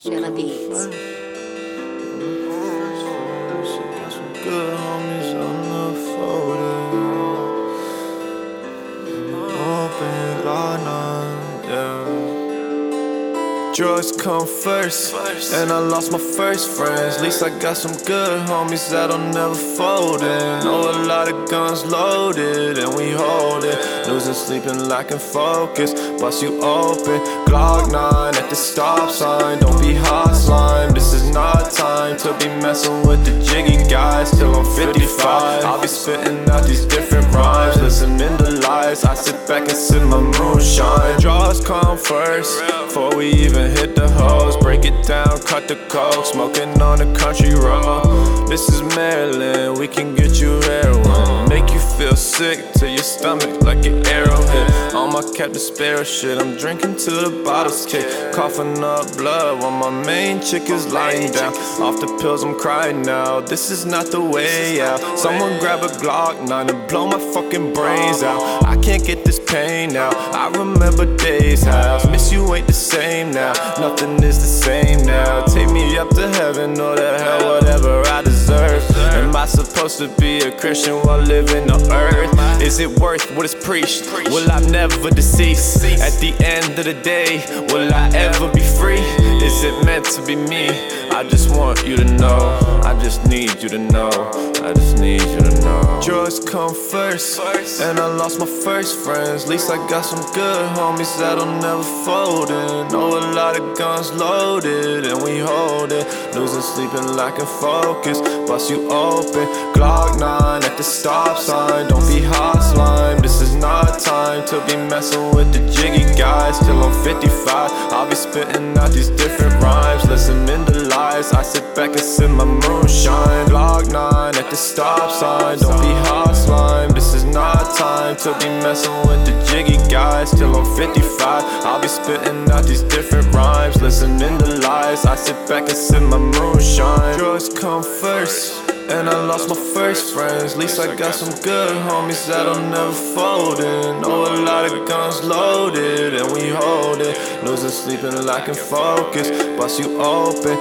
Shilla Beats. Good homies on the photo. Open God, yeah. Drugs come first, and I lost my first friends. At least I got some good homies that'll never fold in. Know a lot of guns loaded, and we hold it. Losing sleep and lacking focus. Bust you open, Glock 9 at the stop sign. Don't be hot slime, this is not time to be messing with the jiggy guys. Till I'm 55, I'll be spitting out these different rhymes. Listening to lies, I sit back and sip my moonshine. Draws come first, before we even hit the hose. Break it down, cut the coke, smoking on the country road. This is Maryland, we can get you heroin. Sick to your stomach like an arrowhead. On my Captain Sparrow shit, I'm drinking till the bottles kick. Coughing up blood while my main chick is lying down. Off the pills, I'm crying now. This is not the way out. Someone grab a Glock 9 and blow my fucking brains out. I can't get this pain now. I remember days house. Miss you ain't the same now. Nothing is the same now. Take me up to heaven or the Supposed to be a Christian while living on earth? Is it worth what is preached? Will I never decease? At the end of the day, will I ever be free? Is it meant to be me? I just want you to know. I just need you to know. I just need you to know. Drugs come first, and I lost my first friends. At least I got some good homies that'll never fold in. Know a lot of guns loaded, and we hold it. Losing sleep and lacking focus. Bust you open, Glock 9 at the stop sign. Don't be hot slime. This is not time to be messing with the jiggy guys. Till I'm 55, I'll be spitting out these different rhymes. Listening to lies, I sit back and sip my moonshine. Glock 9 at the stop sign. Don't be hot slime. This is not time to be messing with the jiggy guys. Till I'm 55, I'll be spitting out these different rhymes. Listening to lies, I sit back and sip my moonshine. Drugs come first. And I lost my first friends. At least I got some good homies that'll never fold in. Know a lot of guns loaded, and we hold it. Losing sleep and lacking focus. Bust you open,